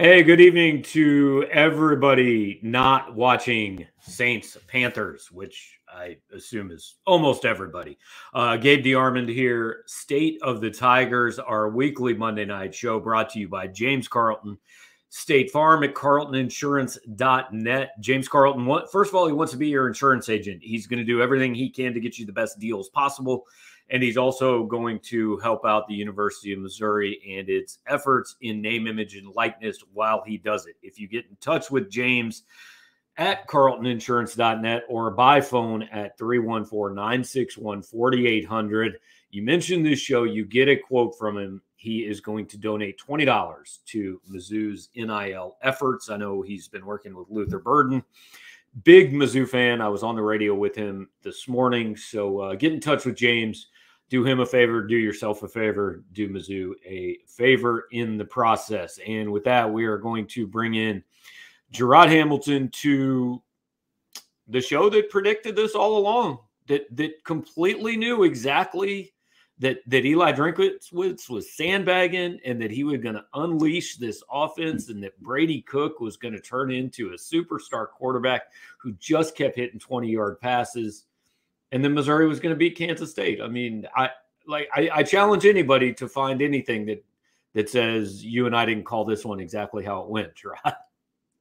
Hey, good evening to everybody not watching Saints Panthers, which I assume is almost everybody. Uh, Gabe DeArmond here, State of the Tigers, our weekly Monday night show brought to you by James Carlton, State Farm at carltoninsurance.net. James Carlton, first of all, he wants to be your insurance agent. He's going to do everything he can to get you the best deals possible. And he's also going to help out the University of Missouri and its efforts in name, image, and likeness while he does it. If you get in touch with James at carltoninsurance.net or by phone at 314 961 4800, you mention this show, you get a quote from him. He is going to donate $20 to Mizzou's NIL efforts. I know he's been working with Luther Burden big Mizzou fan. I was on the radio with him this morning. So uh, get in touch with James do him a favor, do yourself a favor, do Mizzou a favor in the process. And with that, we are going to bring in Jarod Hamilton to the show that predicted this all along, that that completely knew exactly that that Eli Drinkwitz was, sandbagging and that he was going to unleash this offense and that Brady Cook was going to turn into a superstar quarterback who just kept hitting 20 yard passes and then Missouri was going to beat Kansas State. I mean, I like I, I, challenge anybody to find anything that that says you and I didn't call this one exactly how it went, right?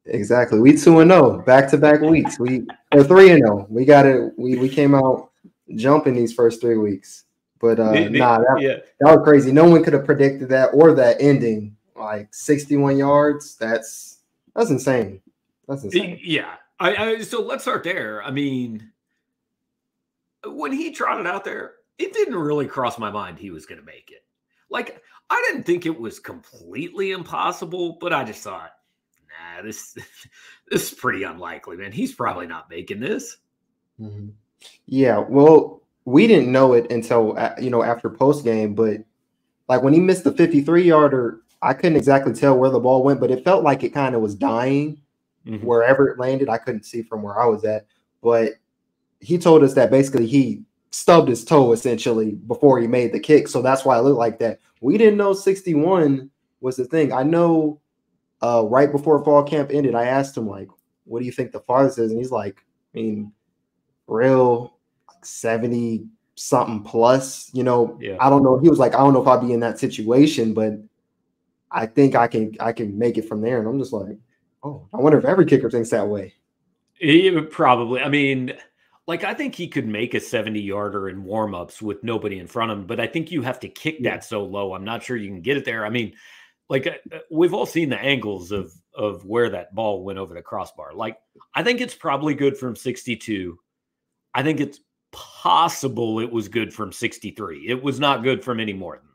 Exactly. We two and zero, oh, back to back weeks. We or three and zero. Oh. We got it. We we came out jumping these first three weeks. But uh, the, the, nah, that, yeah. that was crazy. No one could have predicted that or that ending like 61 yards. That's that's insane. That's insane. Yeah. I, I so let's start there. I mean, when he trotted out there, it didn't really cross my mind he was going to make it. Like, I didn't think it was completely impossible, but I just thought, nah, this this is pretty unlikely, man. He's probably not making this. Mm-hmm. Yeah, well, we didn't know it until uh, you know after post game, but like when he missed the 53 yarder, I couldn't exactly tell where the ball went, but it felt like it kind of was dying mm-hmm. wherever it landed. I couldn't see from where I was at, but he told us that basically he stubbed his toe essentially before he made the kick. So that's why it looked like that. We didn't know 61 was the thing. I know uh, right before fall camp ended, I asked him, like, what do you think the farthest is? And he's like, I mean, real like 70 something plus, you know. Yeah. I don't know. He was like, I don't know if I'll be in that situation, but I think I can I can make it from there. And I'm just like, oh, I wonder if every kicker thinks that way. He probably. I mean, like I think he could make a 70 yarder in warmups with nobody in front of him, but I think you have to kick that so low. I'm not sure you can get it there. I mean, like uh, uh, we've all seen the angles of of where that ball went over the crossbar. Like I think it's probably good from 62. I think it's possible it was good from 63. It was not good from any more than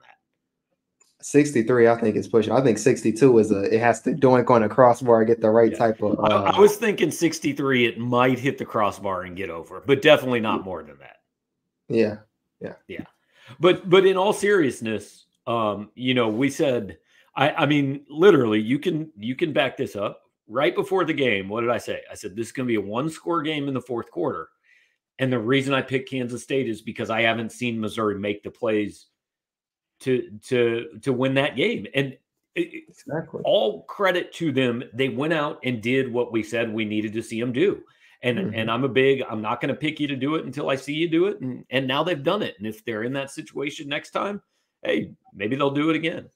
63, I think is pushing. I think 62 is a it has to doink on a crossbar, get the right yeah. type of. Uh, I, I, was thinking 63, it might hit the crossbar and get over, but definitely not more than that. Yeah, yeah, yeah. But but in all seriousness, um, you know, we said, I I mean, literally, you can you can back this up. Right before the game, what did I say? I said this is going to be a one score game in the fourth quarter, and the reason I picked Kansas State is because I haven't seen Missouri make the plays to to to win that game. And exactly. all credit to them. They went out and did what we said we needed to see them do. And mm-hmm. and I'm a big I'm not going to pick you to do it until I see you do it. And and now they've done it. And if they're in that situation next time, hey, maybe they'll do it again.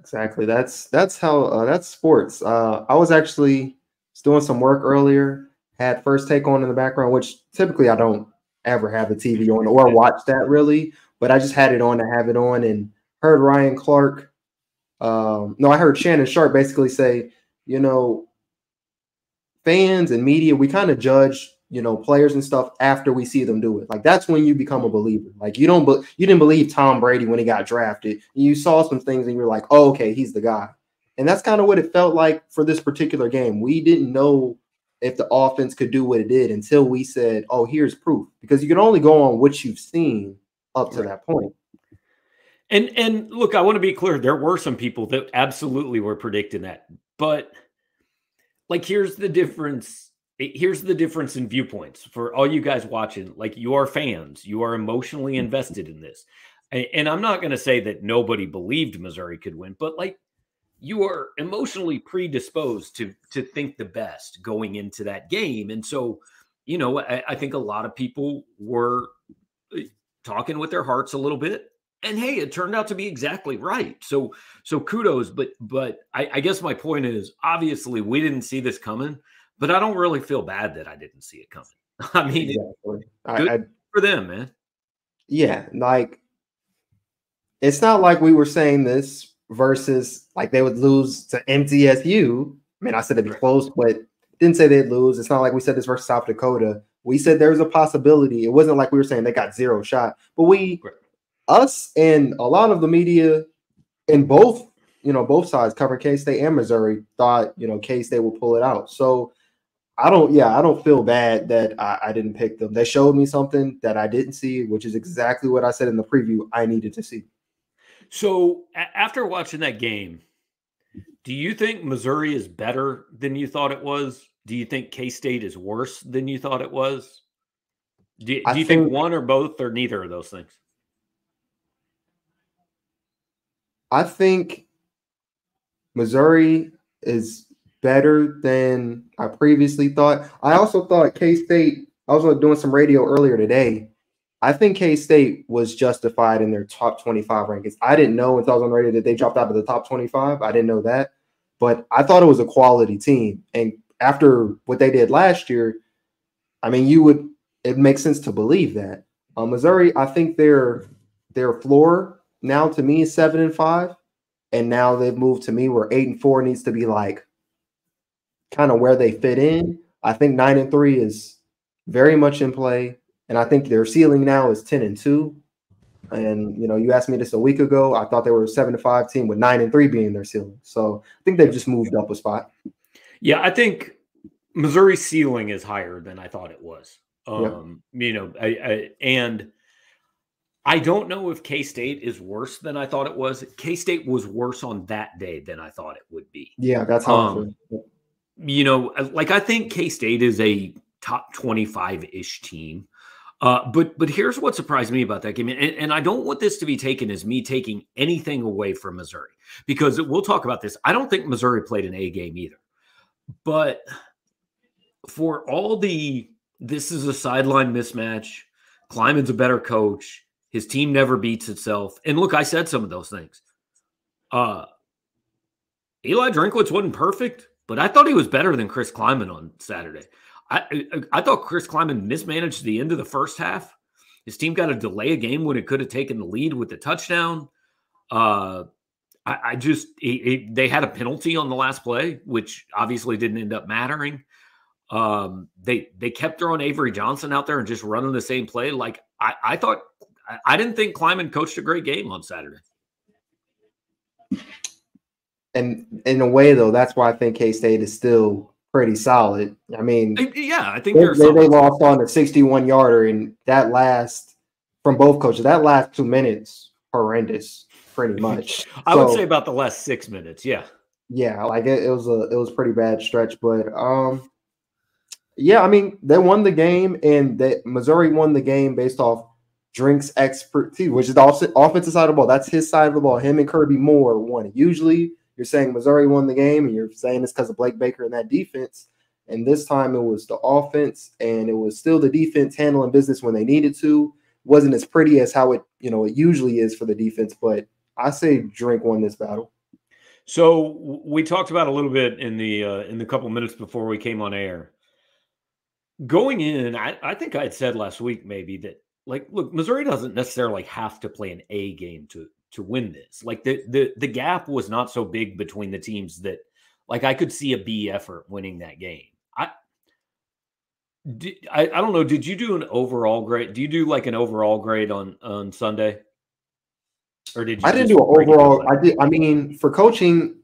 Exactly. That's that's how uh, that's sports. Uh, I was actually doing some work earlier. Had first take on in the background, which typically I don't ever have the TV on or watch that really but I just had it on to have it on and heard Ryan Clark. Um, no, I heard Shannon Sharpe basically say, you know, fans and media, we kind of judge, you know, players and stuff after we see them do it. Like that's when you become a believer. Like you don't, be- you didn't believe Tom Brady when he got drafted. You saw some things and you're like, oh, okay, he's the guy. And that's kind of what it felt like for this particular game. We didn't know if the offense could do what it did until we said, oh, here's proof. Because you can only go on what you've seen up to that point. And and look, I want to be clear. There were some people that absolutely were predicting that, but like here's the difference. Here's the difference in viewpoints for all you guys watching. Like you are fans, you are emotionally mm-hmm. invested in this, and I'm not going to say that nobody believed Missouri could win, but like you are emotionally predisposed to to think the best going into that game. And so, you know, I, I think a lot of people were uh, talking with their hearts a little bit. And hey, it turned out to be exactly right. So, so kudos. But, but I, I guess my point is, obviously, we didn't see this coming. But I don't really feel bad that I didn't see it coming. I mean, exactly. good I, I, for them, man. Yeah, like it's not like we were saying this versus like they would lose to MTSU. I mean, I said it'd be close, but didn't say they'd lose. It's not like we said this versus South Dakota. We said there's a possibility. It wasn't like we were saying they got zero shot, but we, us, and a lot of the media in both, you know, both sides covering K State and Missouri thought, you know, K State will pull it out. So I don't, yeah, I don't feel bad that I, I didn't pick them. They showed me something that I didn't see, which is exactly what I said in the preview I needed to see. So a- after watching that game, do you think Missouri is better than you thought it was? Do you think K State is worse than you thought it was? Do, do you think, think one or both or neither of those things? I think Missouri is better than I previously thought. I also thought K State, I was doing some radio earlier today. I think K State was justified in their top 25 rankings. I didn't know until I was on radio that they dropped out of the top 25. I didn't know that, but I thought it was a quality team. And after what they did last year, I mean, you would it makes sense to believe that. Um, Missouri, I think their their floor now to me is seven and five, and now they've moved to me where eight and four needs to be like kind of where they fit in. I think nine and three is very much in play. And I think their ceiling now is 10 and 2. And you know, you asked me this a week ago. I thought they were a seven to five team with nine and three being their ceiling. So I think they've just moved up a spot. Yeah, I think Missouri's ceiling is higher than I thought it was. Um, yep. you know, I, I, and I don't know if K State is worse than I thought it was. K State was worse on that day than I thought it would be. Yeah, that's how. Um, you know, like I think K State is a top twenty-five ish team. Uh, but but here's what surprised me about that game, and, and I don't want this to be taken as me taking anything away from Missouri because we'll talk about this. I don't think Missouri played an A game either, but for all the this is a sideline mismatch. Klieman's a better coach. His team never beats itself. And look, I said some of those things. Uh, Eli Drinkwitz wasn't perfect, but I thought he was better than Chris Klieman on Saturday. I, I thought Chris Klieman mismanaged the end of the first half. His team got to delay a game when it could have taken the lead with the touchdown. Uh, I, I just it, it, they had a penalty on the last play, which obviously didn't end up mattering. Um, they they kept throwing Avery Johnson out there and just running the same play. Like I, I thought, I, I didn't think Klieman coached a great game on Saturday. And in a way, though, that's why I think K State is still pretty solid. I mean, yeah, I think they, they, they lost on a 61 yarder, and that last from both coaches, that last two minutes horrendous, pretty much. I so, would say about the last six minutes, yeah, yeah, like it, it was a it was pretty bad stretch, but um, yeah, I mean they won the game, and they, Missouri won the game based off Drink's expertise, which is the offensive side of the ball. That's his side of the ball. Him and Kirby Moore won. Usually you're saying Missouri won the game, and you're saying it's because of Blake Baker and that defense. And this time it was the offense, and it was still the defense handling business when they needed to. wasn't as pretty as how it you know it usually is for the defense, but I say Drink won this battle. So we talked about a little bit in the uh, in the couple minutes before we came on air. Going in, I, I think I had said last week maybe that like look, Missouri doesn't necessarily have to play an A game to to win this. Like the the the gap was not so big between the teams that like I could see a B effort winning that game. I did, I, I don't know. Did you do an overall grade? Do you do like an overall grade on on Sunday? Or did you I didn't do an overall. I did. I mean, for coaching,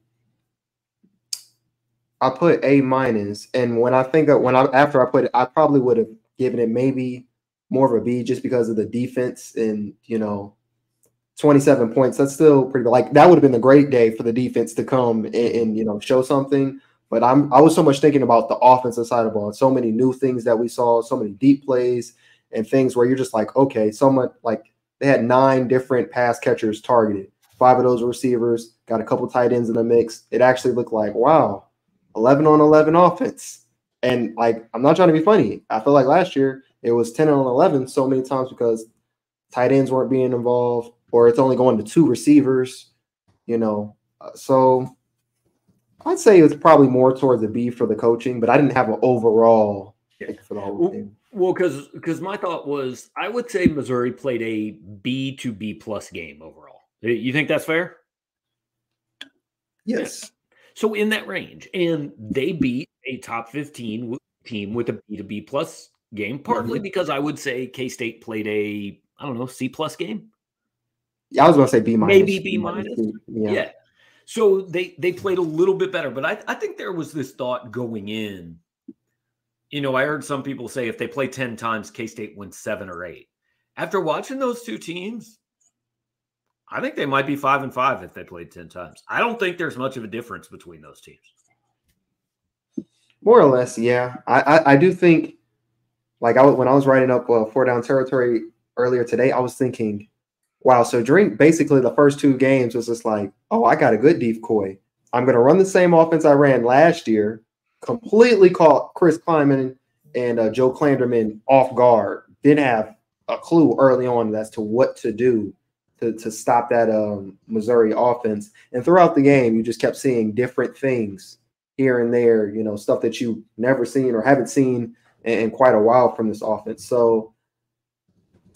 I put A minus, and when I think of when I after I put it, I probably would have given it maybe more of a B just because of the defense and you know 27 points. That's still pretty like that would have been a great day for the defense to come and, and, you know show something. But I'm I was so much thinking about the offensive side of the ball, so many new things that we saw, so many deep plays and things where you're just like, okay, so much like they had nine different pass catchers targeted. five of those receivers, got a couple tight ends in the mix. It actually looked like, wow, 11 on 11 offense. And like, I'm not trying to be funny. I feel like last year it was 10 on 11 so many times because tight ends weren't being involved, or it's only going to two receivers, you know. Uh, so I'd say it's probably more towards the B for the coaching, but I didn't have an overall for the whole team. Well, because because my thought was I would say Missouri played a B to B plus game overall. You think that's fair? Yes. Yeah. So in that range, and they beat a top fifteen team with a B to B plus game, partly mm-hmm. because I would say K State played a I don't know C plus game. Yeah, I was going to say B minus. Maybe B minus. Yeah. yeah. So they they played a little bit better, but I I think there was this thought going in you know, I heard some people say if they play 10 times, K State wins seven or eight. After watching those two teams, I think they might be five and five if they played 10 times. I don't think there's much of a difference between those teams. More or less, yeah. I, I, I do think, like, I when I was writing up uh, four down territory earlier today, I was thinking, wow, so during basically the first two games was just like, oh, I got a good decoy. I'm going to run the same offense I ran last year completely caught Chris Klieman and uh, Joe Klanderman off guard. Didn't have a clue early on as to what to do to, to stop that um, Missouri offense. And throughout the game, you just kept seeing different things here and there, you know, stuff that you never seen or haven't seen in, in quite a while from this offense. So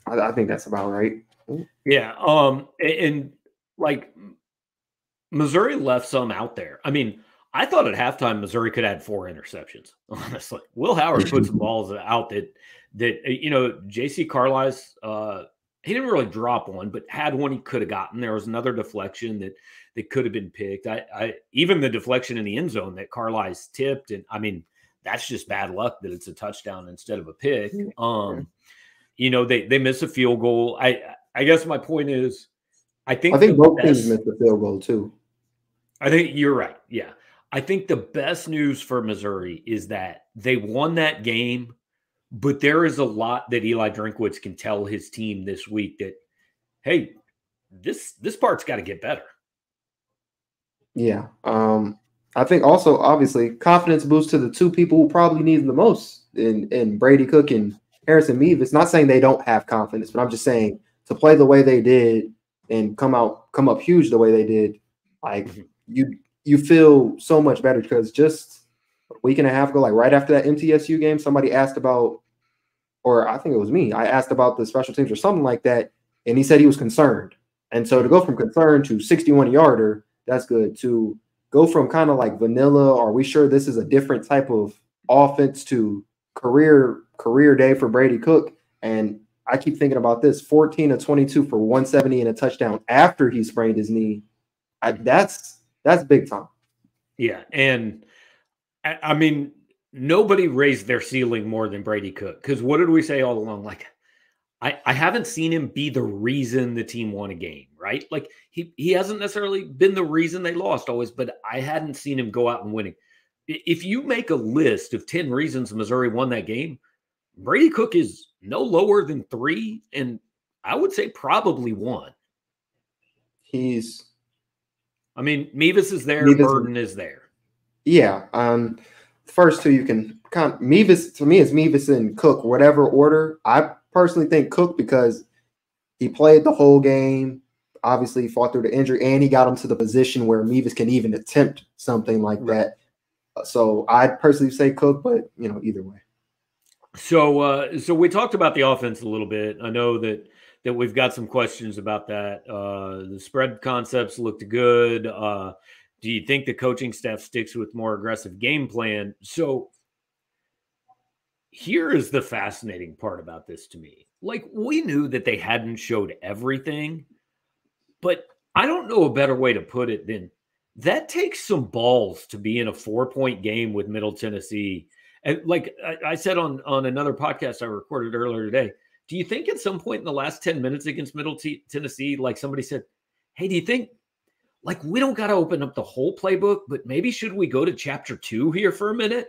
I, I think that's about right. Yeah. Um, and, and like Missouri left some out there. I mean, I thought at halftime Missouri could add four interceptions. Honestly, Will Howard put some balls out that that uh, you know J.C. Carlies. Uh, he didn't really drop one, but had one he could have gotten. There was another deflection that that could have been picked. I, I even the deflection in the end zone that Carlies tipped, and I mean that's just bad luck that it's a touchdown instead of a pick. Um, you know they they miss a field goal. I I guess my point is, I think I think both best, teams missed a field goal too. I think you're right. Yeah. I think the best news for Missouri is that they won that game, but there is a lot that Eli Drinkwitz can tell his team this week that, hey, this this part's got to get better. Yeah. Um, I think also obviously confidence boost to the two people who probably need the most in, in Brady Cook and Harrison it's Not saying they don't have confidence, but I'm just saying to play the way they did and come out come up huge the way they did, like mm-hmm. you you feel so much better because just a week and a half ago, like right after that MTSU game, somebody asked about, or I think it was me, I asked about the special teams or something like that, and he said he was concerned. And so to go from concerned to 61 yarder, that's good. To go from kind of like vanilla, are we sure this is a different type of offense to career career day for Brady Cook? And I keep thinking about this 14 to 22 for 170 and a touchdown after he sprained his knee. I, that's that's big time. Yeah, and I, I mean nobody raised their ceiling more than Brady Cook because what did we say all along? Like, I, I haven't seen him be the reason the team won a game, right? Like he he hasn't necessarily been the reason they lost always, but I hadn't seen him go out and winning. If you make a list of 10 reasons Missouri won that game, Brady Cook is no lower than three, and I would say probably one. He's I mean, Mevis is there, Mevis, Burden is there. Yeah. Um, first two you can kind of, Mevis to me is Mevis and Cook, whatever order. I personally think Cook because he played the whole game. Obviously, he fought through the injury and he got him to the position where Mevis can even attempt something like right. that. So I'd personally say Cook, but you know, either way. So, uh, so we talked about the offense a little bit. I know that that we've got some questions about that. Uh, the spread concepts looked good. Uh, do you think the coaching staff sticks with more aggressive game plan? So here is the fascinating part about this to me. Like we knew that they hadn't showed everything, but I don't know a better way to put it than that takes some balls to be in a four point game with Middle Tennessee. And like I, said on on another podcast I recorded earlier today, do you think at some point in the last 10 minutes against Middle T- Tennessee, like somebody said, Hey, do you think like we don't got to open up the whole playbook, but maybe should we go to chapter two here for a minute?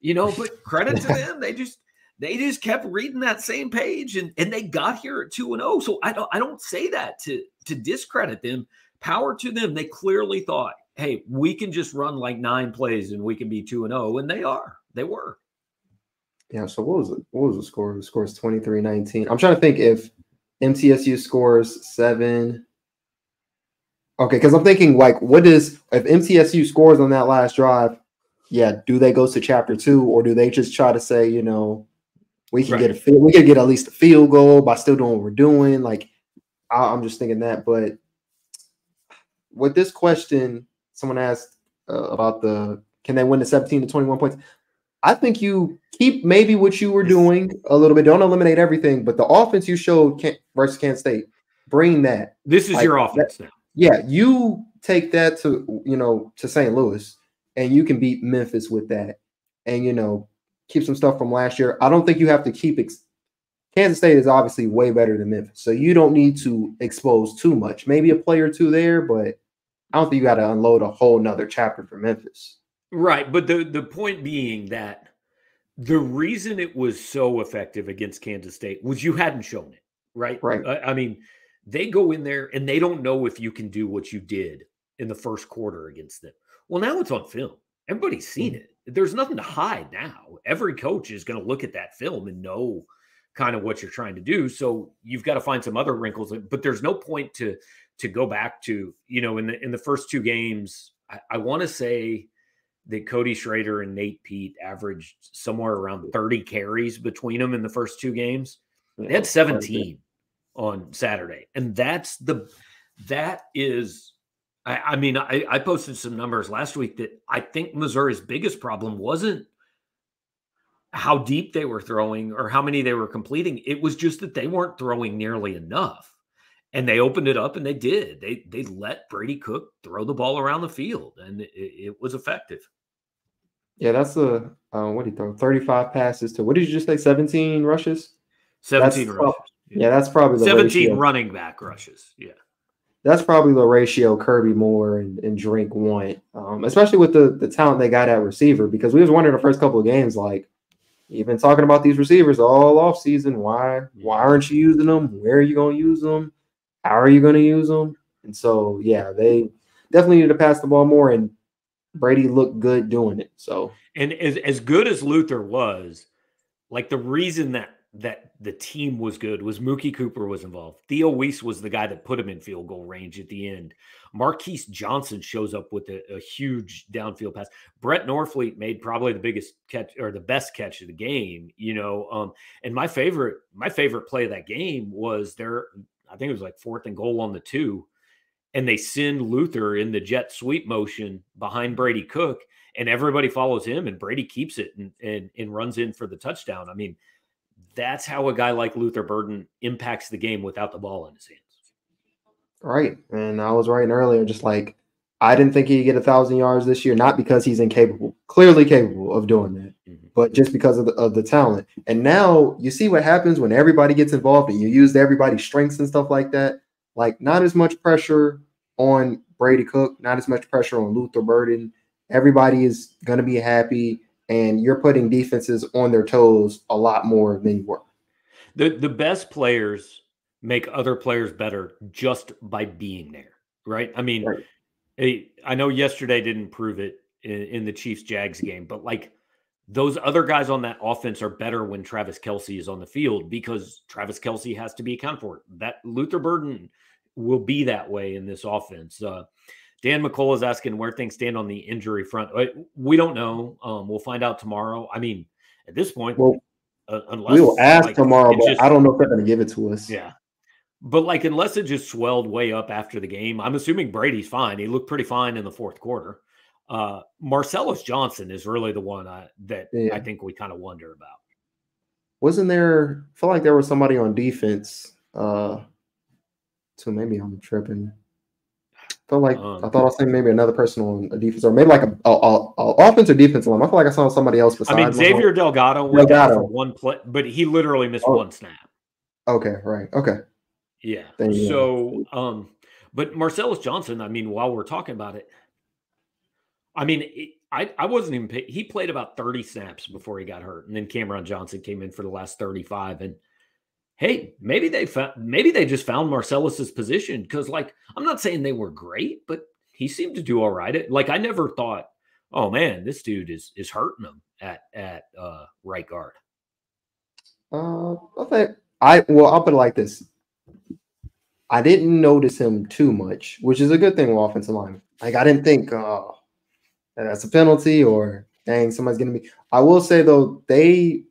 You know, but credit to them. They just they just kept reading that same page and, and they got here at 2 and 0. So I don't I don't say that to to discredit them. power to them. They clearly thought, hey, we can just run like nine plays and we can be 2 and 0. And they are. They were. Yeah. So what was it? What was the score? The score is 23 19. I'm trying to think if MTSU scores seven. Okay, because I'm thinking like, what is if MTSU scores on that last drive? Yeah, do they go to chapter two, or do they just try to say, you know, we can right. get a field, we can get at least a field goal by still doing what we're doing? Like, I, am just thinking that. But with this question, someone asked uh, about the can they win the 17 to 21 points? I think you keep maybe what you were doing a little bit. Don't eliminate everything, but the offense you showed versus Kansas State, bring that. This is like, your offense that, now. Yeah, you take that to you know to St. Louis, and you can beat Memphis with that, and you know keep some stuff from last year. I don't think you have to keep. Ex- Kansas State is obviously way better than Memphis, so you don't need to expose too much. Maybe a player or two there, but I don't think you got to unload a whole nother chapter for Memphis. Right, but the the point being that the reason it was so effective against Kansas State was you hadn't shown it, right? Right. I, I mean, they go in there and they don't know if you can do what you did in the first quarter against them. Well, now it's on film. Everybody's seen mm-hmm. it. There's nothing to hide now. Every coach is going to look at that film and know kind of what you're trying to do. So you've got to find some other wrinkles. But there's no point to to go back to you know in the in the first two games. I, I want to say that Cody Schrader and Nate Peat averaged somewhere around 30 carries between them in the first two games. They had 17 on Saturday. And that's the that is I, I mean, I, I posted some numbers last week that I think Missouri's biggest problem wasn't how deep they were throwing or how many they were completing. It was just that they weren't throwing nearly enough. And they opened it up and they did. They they let Brady Cook throw the ball around the field and it, it was effective. Yeah, that's a uh, what do you throw? 35 passes to what did you just say? 17 rushes? 17 that's, rushes. Yeah. yeah. that's probably 17 ratio. running back rushes. Yeah. That's probably the ratio Kirby Moore and, and Drink want, um, especially with the, the talent they got at receiver. Because we was wondering the first couple of games, like you've been talking about these receivers all off season. Why why aren't you using them? Where are you going to use them? How are you going to use them? And so yeah, they definitely need to pass the ball more. And Brady looked good doing it. So and as as good as Luther was, like the reason that that the team was good was Mookie Cooper was involved. Theo Wease was the guy that put him in field goal range at the end. Marquise Johnson shows up with a, a, huge downfield pass. Brett Norfleet made probably the biggest catch or the best catch of the game, you know. Um, and my favorite, my favorite play of that game was there, I think it was like fourth and goal on the two and they send Luther in the jet sweep motion behind Brady Cook, and everybody follows him, and Brady keeps it and, and, and runs in for the touchdown. I mean, that's how a guy like Luther Burden impacts the game without the ball in his hands. Right. And I was writing earlier, just like I didn't think he'd get a thousand yards this year, not because he's incapable, clearly capable of doing that, mm-hmm. but just because of the, of the talent. And now you see what happens when everybody gets involved and you use everybody's strengths and stuff like that. Like, not as much pressure on Brady Cook, not as much pressure on Luther Burden. Everybody is going to be happy, and you're putting defenses on their toes a lot more than you were. The the best players make other players better just by being there, right? I mean, right. I know yesterday didn't prove it in, in the Chiefs Jags game, but like those other guys on that offense are better when Travis Kelce is on the field because Travis Kelce has to be accounted for. That Luther Burden will be that way in this offense. Uh, Dan McCullough is asking where things stand on the injury front. Uh, we don't know. Um, we'll find out tomorrow. I mean, at this point, well, uh, unless we will ask like, tomorrow, but just, I don't know if they're going to give it to us. Yeah. But like, unless it just swelled way up after the game, I'm assuming Brady's fine. He looked pretty fine in the fourth quarter. Uh, Marcellus Johnson is really the one I, that yeah. I think we kind of wonder about. Wasn't there? I feel like there was somebody on defense. Uh, so maybe I'm tripping. I felt like um, I thought I was saying maybe another person on a defense or maybe like a, a, a, a offense or defense line. I feel like I saw somebody else besides. I mean, Xavier Delgado went Delgado. for one play, but he literally missed oh. one snap. Okay, right. Okay. Yeah. So, um, but Marcellus Johnson, I mean, while we're talking about it, I mean, it, I, I wasn't even, he played about 30 snaps before he got hurt. And then Cameron Johnson came in for the last 35. And hey, maybe they found maybe they just found Marcellus's position because, like, I'm not saying they were great, but he seemed to do all right. like, I never thought, oh man, this dude is is hurting them at at uh, right guard. Uh, I think I well, I'll put it like this. I didn't notice him too much, which is a good thing with offensive line. Like I didn't think, oh, that's a penalty or dang, somebody's gonna be. I will say though, they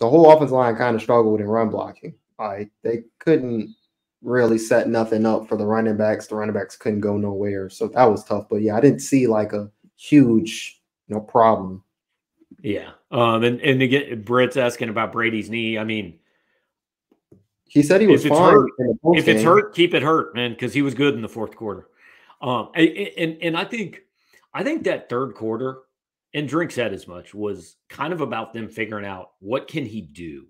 the whole offensive line kind of struggled in run blocking. Like they couldn't really set nothing up for the running backs. The running backs couldn't go nowhere, so that was tough. But yeah, I didn't see like a huge you know problem. Yeah, um, and and again, Britt's asking about Brady's knee. I mean, he said he was if fine. Hurt, if it's hurt, keep it hurt, man, because he was good in the fourth quarter. Um, and, and and I think I think that third quarter, and Drink said as much, was kind of about them figuring out what can he do.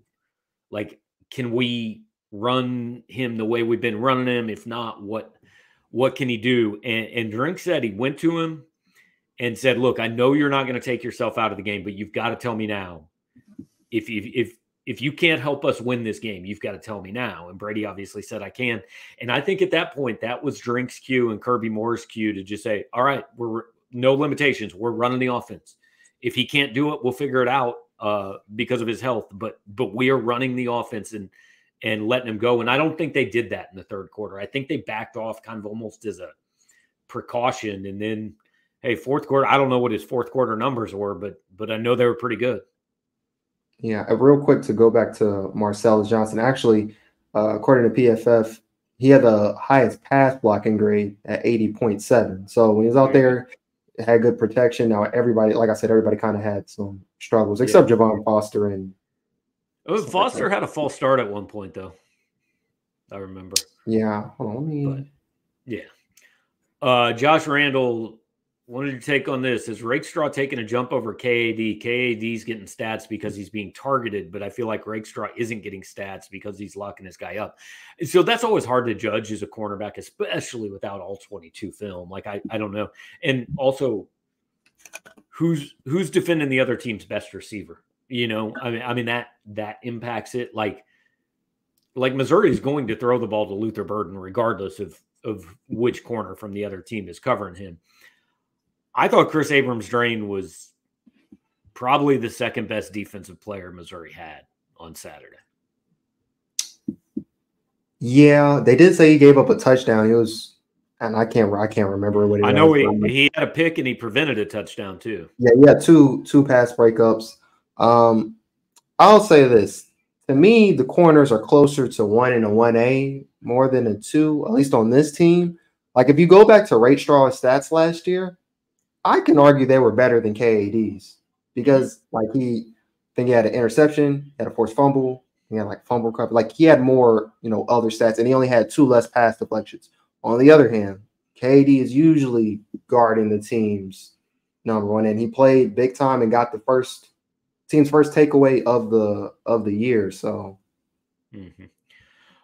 Like, can we run him the way we've been running him? If not, what what can he do? And, and Drink said he went to him and said, "Look, I know you're not going to take yourself out of the game, but you've got to tell me now if if if if you can't help us win this game, you've got to tell me now." And Brady obviously said, "I can." And I think at that point, that was Drink's cue and Kirby Moore's cue to just say, "All right, we're no limitations. We're running the offense. If he can't do it, we'll figure it out uh, because of his health. But but we are running the offense and." And letting him go. And I don't think they did that in the third quarter. I think they backed off kind of almost as a precaution. And then hey, fourth quarter, I don't know what his fourth quarter numbers were, but but I know they were pretty good. Yeah, uh, real quick to go back to Marcellus Johnson. Actually, uh, according to PFF, he had the highest pass blocking grade at 80.7. So when he was out there, had good protection. Now everybody, like I said, everybody kind of had some struggles, except yeah. Javon Foster and. Oh, Foster like had a false start at one point, though. I remember. Yeah. Hold on. Let me. But, yeah. Uh, Josh Randall wanted you take on this? Is Rakestraw taking a jump over KAD? KAD's getting stats because he's being targeted, but I feel like Rakestraw isn't getting stats because he's locking this guy up. And so that's always hard to judge as a cornerback, especially without all 22 film. Like I, I don't know. And also who's who's defending the other team's best receiver? You know, I mean, I mean that that impacts it. Like like Missouri is going to throw the ball to Luther Burden regardless of of which corner from the other team is covering him. I thought Kris Abrams-Draine was probably the second best defensive player Missouri had on Saturday. Yeah, they did say he gave up a touchdown. He was, and I can't, I can't remember what. I know he, he had a pick and he prevented a touchdown too. Yeah, yeah, two two pass breakups. Um, I'll say this: to me, the corners are closer to one and a one A more than a two, at least on this team. Like if you go back to Rakestraw's stats last year, I can argue they were better than KAD's because like he I think he had an interception, had a forced fumble, he had like fumble cover, like he had more, you know, other stats, and he only had two less pass deflections. On the other hand, KD is usually guarding the team's number one, and he played big time and got the first team's first takeaway of the of the year. So mm-hmm.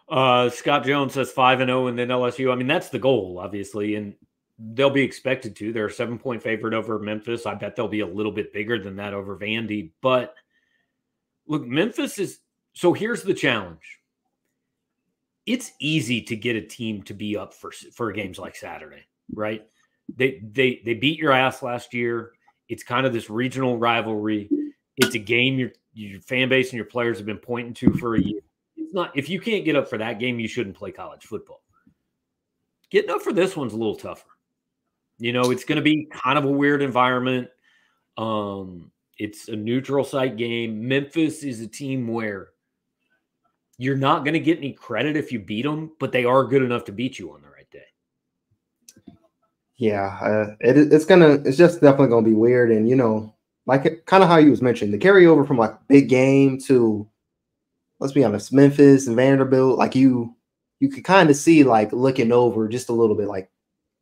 uh Scott Jones says five and zero, oh and then LSU. I mean, that's the goal, obviously, and they'll be expected to. They're a seven point favorite over Memphis. I bet they'll be a little bit bigger than that over Vandy. But look, Memphis is so here's the challenge. It's easy to get a team to be up for for games like Saturday, right? They they they beat your ass last year. It's kind of this regional rivalry. It's a game your your fan base and your players have been pointing to for a year. It's not if you can't get up for that game, you shouldn't play college football. Getting up for this one's a little tougher. You know, it's going to be kind of a weird environment. Um, it's a neutral site game. Memphis is a team where you're not going to get any credit if you beat them, but they are good enough to beat you on the right day. Yeah, uh, it, it's gonna. It's just definitely gonna be weird, and you know, like kind of how you was mentioning the carryover from like big game to, let's be honest, Memphis and Vanderbilt. Like you, you could kind of see like looking over just a little bit, like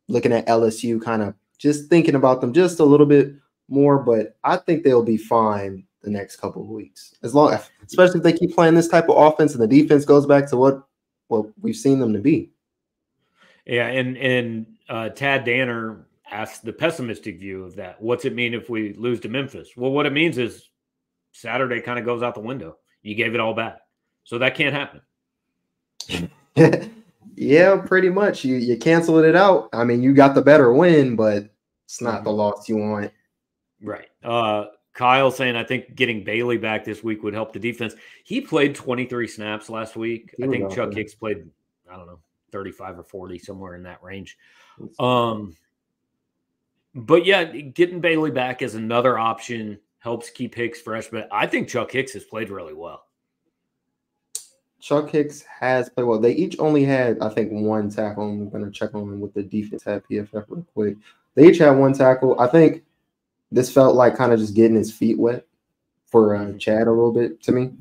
looking at LSU, kind of just thinking about them just a little bit more. But I think they'll be fine the next couple of weeks, as long, as especially if they keep playing this type of offense and the defense goes back to what what we've seen them to be. Yeah, and and uh, Tad Danner asked the pessimistic view of that. What's it mean if we lose to Memphis? Well, what it means is Saturday kind of goes out the window. You gave it all back, so that can't happen. yeah, pretty much. You you canceled it out. I mean, you got the better win, but it's not the mm-hmm. loss you want. Right. Uh Kyle saying I think getting Bailey back this week would help the defense. He played 23 snaps last week. I think Chuck Hicks played, I don't know, 35 or 40, somewhere in that range. Um but yeah, getting Bailey back as another option helps keep Hicks fresh. But I think Chuck Hicks has played really well. Chuck Hicks has played well. They each only had, I think, one tackle. I'm going to check on with the defense had PFF real quick. They each had one tackle. I think this felt like kind of just getting his feet wet for uh, mm-hmm. Chad a little bit to me.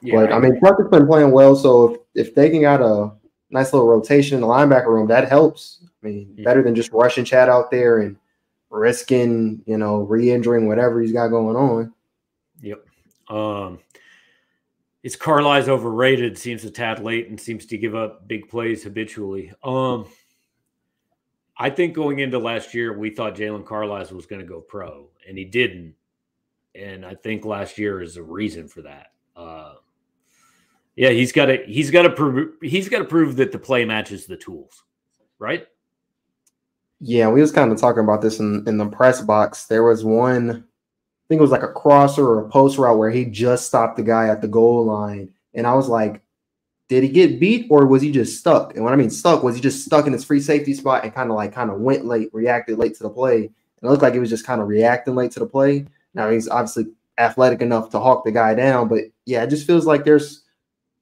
Yeah, but I mean, Chuck has been playing well. So if, if they can get a nice little rotation in the linebacker room, that helps. I mean, yeah. better than just rushing Chad out there and risking, you know, re-injuring whatever he's got going on. Yep. Um, it's Carlisle's overrated. Seems a tad late and seems to give up big plays habitually. Um, I think going into last year, we thought Jalen Carlisle was going to go pro, and he didn't. And I think last year is a reason for that. Uh, yeah, he's got to he's got to prove he's got to prove that the play matches the tools, right? Yeah, we was kind of talking about this in, in the press box. There was one, I think it was like a crosser or a post route where he just stopped the guy at the goal line. And I was like, did he get beat or was he just stuck? And when I mean stuck, was he just stuck in his free safety spot and kind of like kind of went late, reacted late to the play? It looked like he was just kind of reacting late to the play. Now he's obviously athletic enough to hawk the guy down, but yeah, it just feels like there's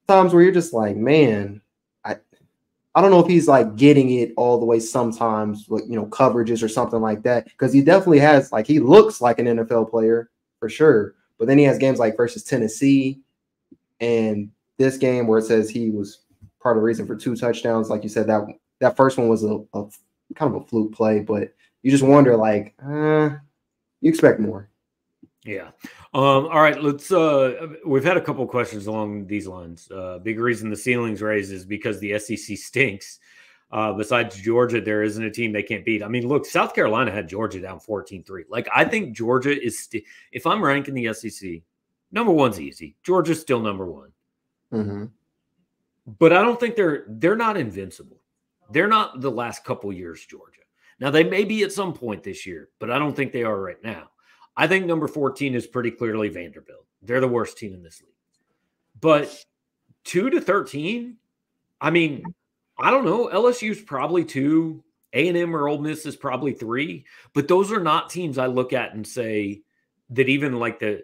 times where you're just like, man, I I don't know if he's like getting it all the way sometimes, with you know, coverages or something like that. Because he definitely has like he looks like an NFL player for sure. But then he has games like versus Tennessee and this game where it says he was part of the reason for two touchdowns. Like you said, that that first one was a, a kind of a fluke play, but you just wonder like, uh, you expect more. Yeah. Um, all right, let's. Uh, we've had a couple questions along these lines. Uh, big reason the ceilings raised is because the SEC stinks. Uh, besides Georgia, there isn't a team they can't beat. I mean, look, South Carolina had Georgia down 14 3. Like, I think Georgia is, st- if I'm ranking the SEC, number one's easy. Georgia's still number one. Mm-hmm. But I don't think they're they're not invincible. They're not the last couple years, Georgia. Now they may be at some point this year, but I don't think they are right now. I think number 14 is pretty clearly Vanderbilt. They're the worst team in this league. But 2 to 13, I mean, I don't know. LSU's probably 2, A&M or Ole Miss is probably 3, but those are not teams I look at and say that even like the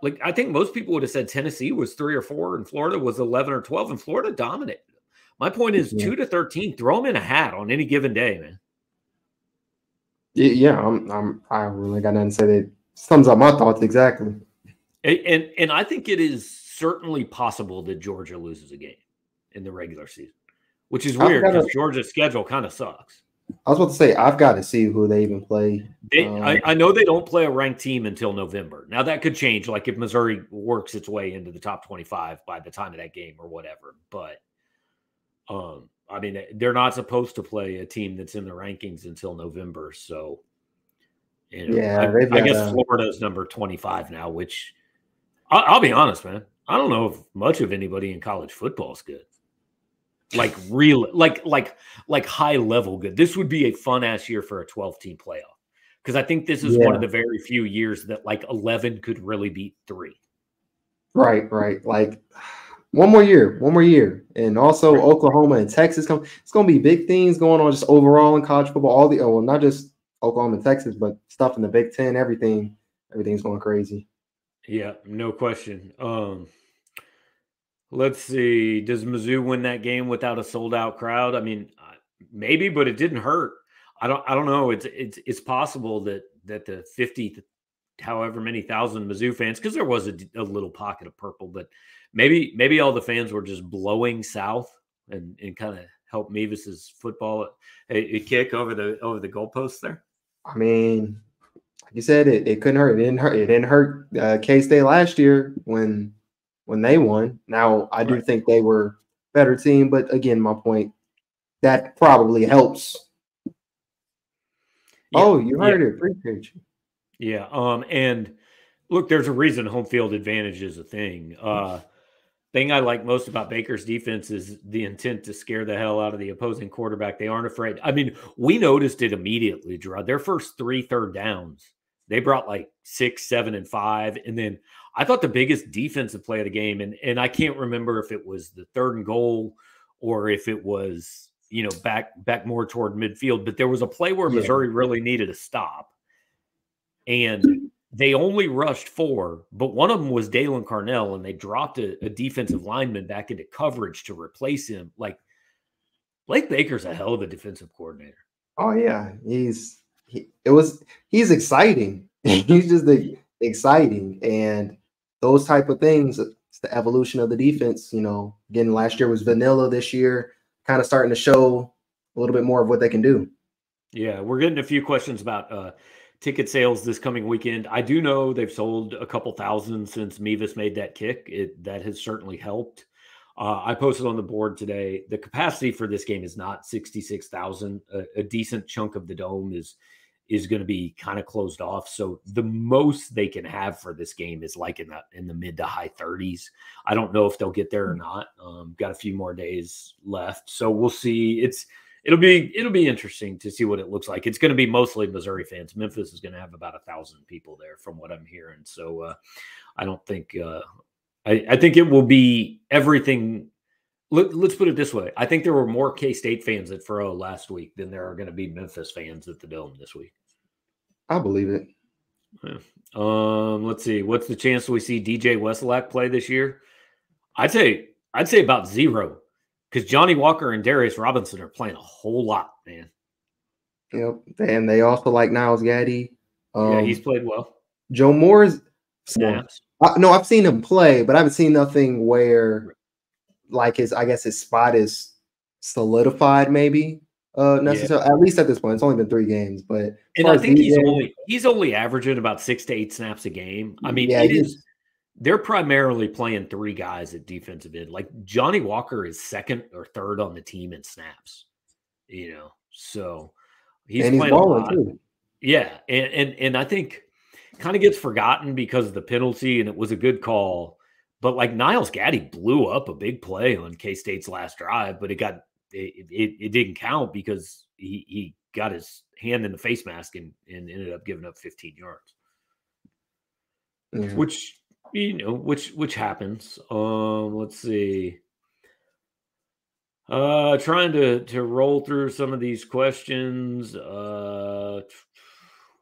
like I think most people would have said Tennessee was 3 or 4 and Florida was 11 or 12 and Florida dominated. My point is yeah. 2 to 13, throw them in a hat on any given day, man. Yeah, I'm, I'm I really got nothing to say that sums up my thoughts exactly. And, and, and I think it is certainly possible that Georgia loses a game in the regular season, which is weird because Georgia's schedule kind of sucks. I was about to say I've got to see who they even play. They, um, I, I, know they don't play a ranked team until November. Now that could change, like if Missouri works its way into the top twenty-five by the time of that game or whatever. But, um, I mean, they're not supposed to play a team that's in the rankings until November. So, you know, yeah, I, I guess a... Florida's number 25 now, which I'll, I'll, be honest, man. I don't know if much of anybody in college football is good. Like real, like like like high level good. This would be a fun ass year for a 12 team playoff because I think this is yeah. one of the very few years that like 11 could really beat three. Right, right. Like one more year, one more year, and also right. Oklahoma and Texas come. It's going to be big things going on just overall in college football. All the oh, well, not just Oklahoma and Texas, but stuff in the Big Ten, everything, everything's going crazy. Yeah, no question. Um, let's see. Does Mizzou win that game without a sold out crowd? I mean, maybe, but it didn't hurt. I don't. I don't know. It's it's it's possible that that the fifty, however many thousand Mizzou fans, because there was a, a little pocket of purple, but maybe maybe all the fans were just blowing south and and kind of help Mevis's football a, a kick over the over the goalposts there. I mean, like you said, it, it couldn't hurt. It didn't hurt. It didn't hurt uh, K State last year when when they won. Now I do right. think they were better team, but again, my point that probably helps. Yeah. Oh, you heard yeah. it. Appreciate you. Yeah. Um. And look, there's a reason home field advantage is a thing. Uh, thing I like most about Baker's defense is the intent to scare the hell out of the opposing quarterback. They aren't afraid. I mean, we noticed it immediately, Jarod. Their first three third downs, they brought like six, seven, and five. And then I thought the biggest defensive play of the game, and, and I can't remember if it was the third and goal or if it was, you know, back back more toward midfield, but there was a play where yeah. Missouri really needed a stop. And they only rushed four, but one of them was Daylan Carnell, and they dropped a, a, defensive lineman back into coverage to replace him. Like Blake Baker's a hell of a defensive coordinator. Oh yeah, he's he, it was he's exciting. he's just the, exciting, and those type of things. It's the evolution of the defense. You know, again, last year was vanilla. This year, kind of starting to show a little bit more of what they can do. Yeah, we're getting a few questions about. uh ticket sales this coming weekend. I do know they've sold a couple thousand since Mevis made that kick. It that has certainly helped. Uh, I posted on the board today. The capacity for this game is not sixty six thousand. A, a decent chunk of the dome is is going to be kind of closed off. So the most they can have for this game is like in the in the mid to high 30s. I don't know if they'll get there or hmm. not. Um, got a few more days left, so we'll see. It's it'll be it'll be interesting to see what it looks like. It's going to be mostly Missouri fans. Memphis is going to have about a thousand people there, from what I'm hearing. So uh, I don't think uh, I, I think it will be everything. Let, us put it this way: I think there were more K State fans at Faurot last week than there are going to be Memphis fans at the Dome this week. I believe it. Yeah. Um, let's see. What's the chance we see DJ Wesolak play this year? I'd say I'd say about zero because Johnny Walker and Darius Robinson are playing a whole lot, man. Yep, and they also like Nyles Gaddy. Um, yeah, he's played well. Joe Moore's snaps. Uh, no, I've seen him play, but I haven't seen nothing where, like his, I guess his spot is solidified. Maybe uh necessarily yeah. at least at this point. It's only been three games, but and I think he's only he's only averaging about six to eight snaps a game. I mean, yeah, it is they're primarily playing three guys at defensive end. Like Johnny Walker is second or third on the team in snaps, you know. So he's, and he's playing balling too. Yeah, and and and I think kind of gets forgotten because of the penalty, and it was a good call. But like Nyles Gaddy blew up a big play on K State's last drive, but it got it, it, it didn't count because he he got his hand in the face mask and, and ended up giving up 15 yards. Yeah. Which you know which which happens um let's see. Uh trying to to roll through some of these questions uh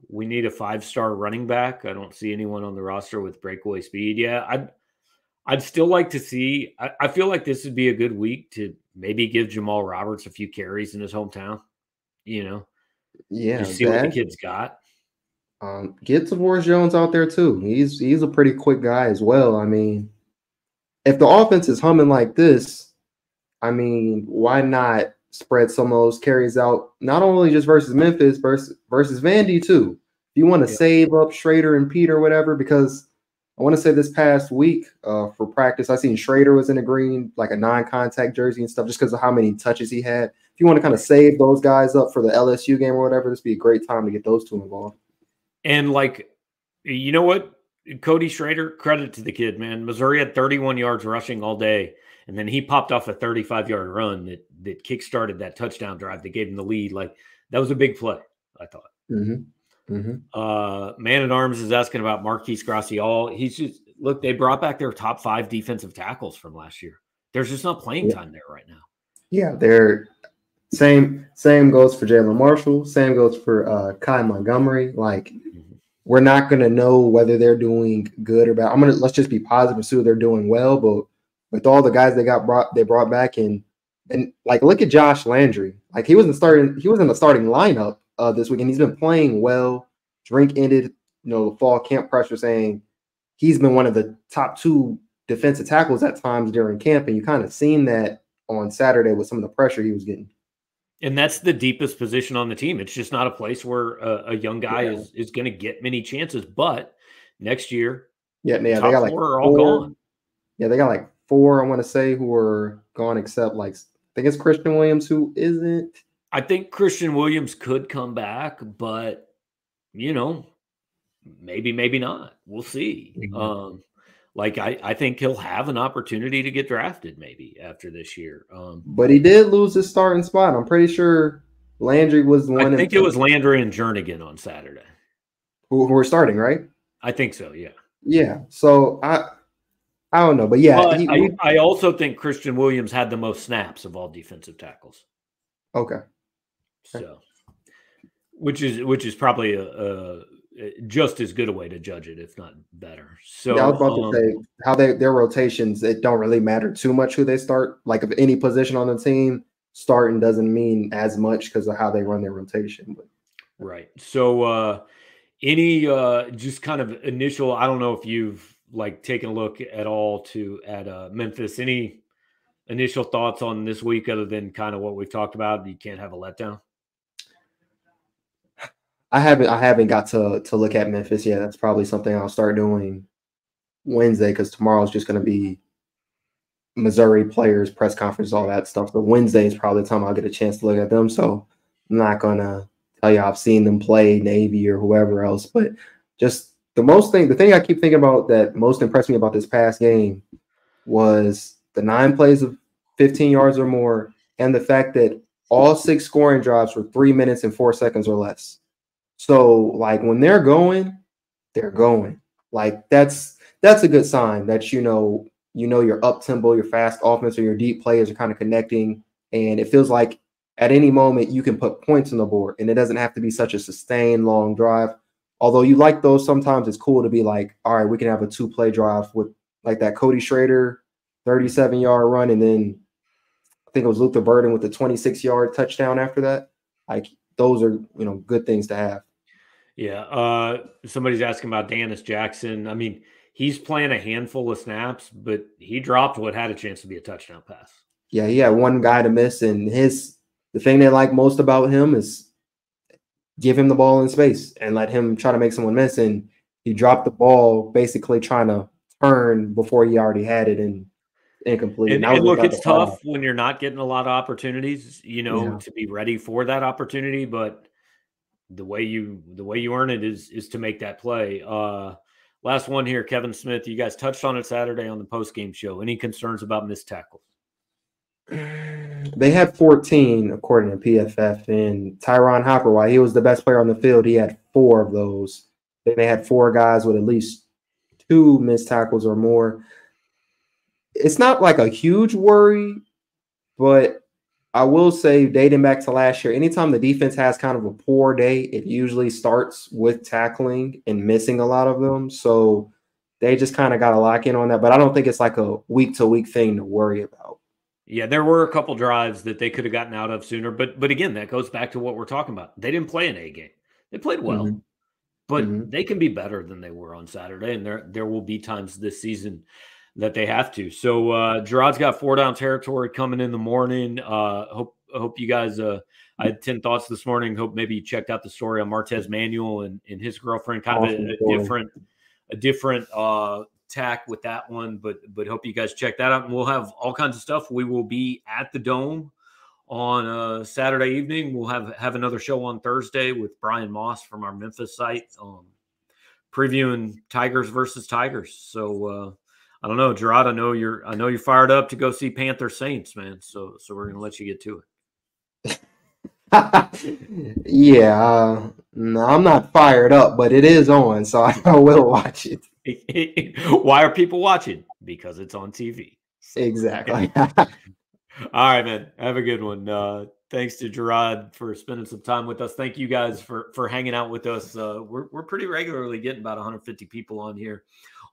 we need a five star running back. I don't see anyone on the roster with breakaway speed yeah i'd i'd still like to see I, I feel like this would be a good week to maybe give jamal roberts a few carries in his hometown you know? Yeah see that, what the kid's got um, get Tavorus Jones out there too. He's he's a pretty quick guy as well. I mean, if the offense is humming like this, I mean, why not spread some of those carries out? Not only just versus Memphis, versus versus Vandy too. If you want to yeah. save up Schrader and Peter, whatever, because I want to say this past week uh, for practice, I seen Schrader was in a green, like a non-contact jersey and stuff, just because of how many touches he had. If you want to kind of save those guys up for the LSU game or whatever, this would be a great time to get those two involved. And like, you know what? Cody Schrader, credit to the kid, man. Missouri had 31 yards rushing all day. And then he popped off a 35 yard run that that kickstarted that touchdown drive that gave him the lead. Like that was a big play, I thought. Mm-hmm. Mm-hmm. Uh, Man at Arms is asking about Marquise All He's just look, they brought back their top five defensive tackles from last year. There's just not playing time there right now. Yeah, they're same same goes for Jalen Marshall. Same goes for uh, Kai Montgomery. Like we're not going to know whether they're doing good or bad. I'm gonna let's just be positive and see they're doing well. But with all the guys they got brought, they brought back in, and like look at Josh Landry. Like he wasn't starting, he was in the starting lineup uh, this week, and he's been playing well. Drink ended, you know, the fall camp pressure saying he's been one of the top two defensive tackles at times during camp, and you kind of seen that on Saturday with some of the pressure he was getting. And that's the deepest position on the team. It's just not a place where a, a young guy yeah. is, is going to get many chances. But next year, yeah, yeah, they got like four, all gone. Yeah, they got like four. I want to say who are gone, except like I think it's Kristian Williams who isn't. I think Kristian Williams could come back, but you know, maybe, maybe not. We'll see. Mm-hmm. Um, like I, I think he'll have an opportunity to get drafted maybe after this year. Um, but he did lose his starting spot. I'm pretty sure Landry was the one. I think it was Landry and Jernigan on Saturday. Who, who were starting, right? I think so. Yeah. Yeah. So I I don't know, but yeah. But he, I, I also think Kristian Williams had the most snaps of all defensive tackles. Okay. So, which is which is probably a, a, just as good a way to judge it, if not better. So yeah, I was about um, to say how they their rotations. It don't really matter too much who they start. Like if any position on the team starting doesn't mean as much because of how they run their rotation. But right. So uh any uh just kind of initial. I don't know if you've like taken a look at all to at uh Memphis. Any initial thoughts on this week other than kind of what we've talked about? You can't have a letdown. I haven't I haven't got to to look at Memphis yet. That's probably something I'll start doing Wednesday because tomorrow's just going to be Missouri players press conference, all that stuff. So Wednesday is probably the time I'll get a chance to look at them. So I'm not gonna tell you I've seen them play Navy or whoever else, but just the most thing, the thing I keep thinking about that most impressed me about this past game was the nine plays of 15 yards or more, and the fact that all six scoring drives were three minutes and four seconds or less. So like when they're going, they're going. Like that's that's a good sign that you know you know your up tempo, your fast offense, or your deep players are kind of connecting, and it feels like at any moment you can put points on the board, and it doesn't have to be such a sustained long drive. Although you like those, sometimes it's cool to be like, all right, we can have a two play drive with like that Cody Schrader 37 yard run, and then I think it was Luther Burden with the 26 yard touchdown after that. Like those are you know good things to have. Yeah. Uh, somebody's asking about Dennis Jackson. I mean, he's playing a handful of snaps, but he dropped what had a chance to be a touchdown pass. Yeah, he had one guy to miss, and his the thing they like most about him is give him the ball in space and let him try to make someone miss. And he dropped the ball basically trying to turn before he already had it and incomplete. And, and look, it's tough when you're not getting a lot of opportunities, you know, yeah. to be ready for that opportunity, but the way you the way you earn it is is to make that play. Uh last one here, Kevin Smith. You guys touched on it Saturday on the post game show. Any concerns about missed tackles? They had 14 according to PFF, and Ty'Ron Hopper, while he was the best player on the field, he had four of those. They had four guys with at least two missed tackles or more. It's not like a huge worry, but I will say, dating back to last year, anytime the defense has kind of a poor day, it usually starts with tackling and missing a lot of them. So they just kind of got to lock in on that. But I don't think it's like a week to week thing to worry about. Yeah, there were a couple drives that they could have gotten out of sooner, but but again, that goes back to what we're talking about. They didn't play an A game. They played well, mm-hmm. but mm-hmm. they can be better than they were on Saturday, and there there will be times this season that they have to. So uh Jarod's got four down territory coming in the morning. Uh hope hope you guys uh I had 10 thoughts this morning. Hope maybe you checked out the story on Martez Manuel and, and his girlfriend, kind awesome. of a, a, different, a different uh tack with that one. But but hope you guys check that out. And we'll have all kinds of stuff. We will be at the dome on uh Saturday evening. We'll have have another show on Thursday with Brian Moss from our Memphis site. Um previewing Tigers versus Tigers. So uh I don't know, Jarod. I know you're. I know you're fired up to go see Panther Saints, man. So, so we're gonna let you get to it. yeah, uh, no, I'm not fired up, but it is on, so I will watch it. Why are people watching? Because it's on TV. Exactly. All right, man. Have a good one. Uh, thanks to Jarod for spending some time with us. Thank you guys for for hanging out with us. Uh, we're we're pretty regularly getting about 150 people on here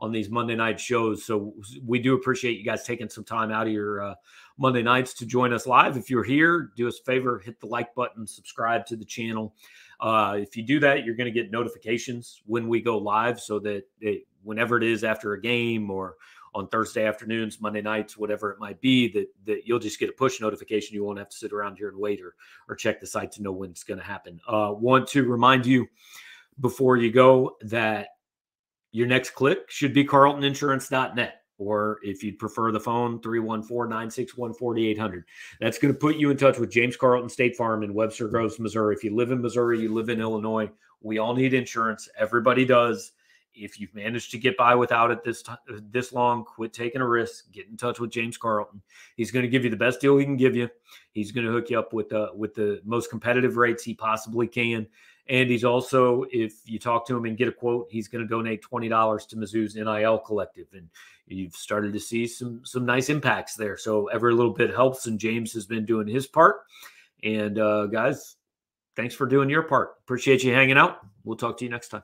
on these Monday night shows. So we do appreciate you guys taking some time out of your uh, Monday nights to join us live. If you're here, do us a favor, hit the like button, subscribe to the channel. Uh, if you do that, you're going to get notifications when we go live so that it, whenever it is after a game or on Thursday afternoons, Monday nights, whatever it might be, that that you'll just get a push notification. You won't have to sit around here and wait or or check the site to know when it's going to happen. Uh, want to remind you before you go that your next click should be carltoninsurance.net. Or if you'd prefer the phone, 314 961 4800. That's going to put you in touch with James Carlton State Farm in Webster Groves, Missouri. If you live in Missouri, you live in Illinois, we all need insurance. Everybody does. If you've managed to get by without it this time, this long, quit taking a risk. Get in touch with James Carlton. He's going to give you the best deal he can give you. He's going to hook you up with the with the most competitive rates he possibly can. And he's also, if you talk to him and get a quote, he's going to donate twenty dollars to Mizzou's NIL collective, and you've started to see some some nice impacts there. So every little bit helps, and James has been doing his part. And uh, guys, thanks for doing your part. Appreciate you hanging out. We'll talk to you next time.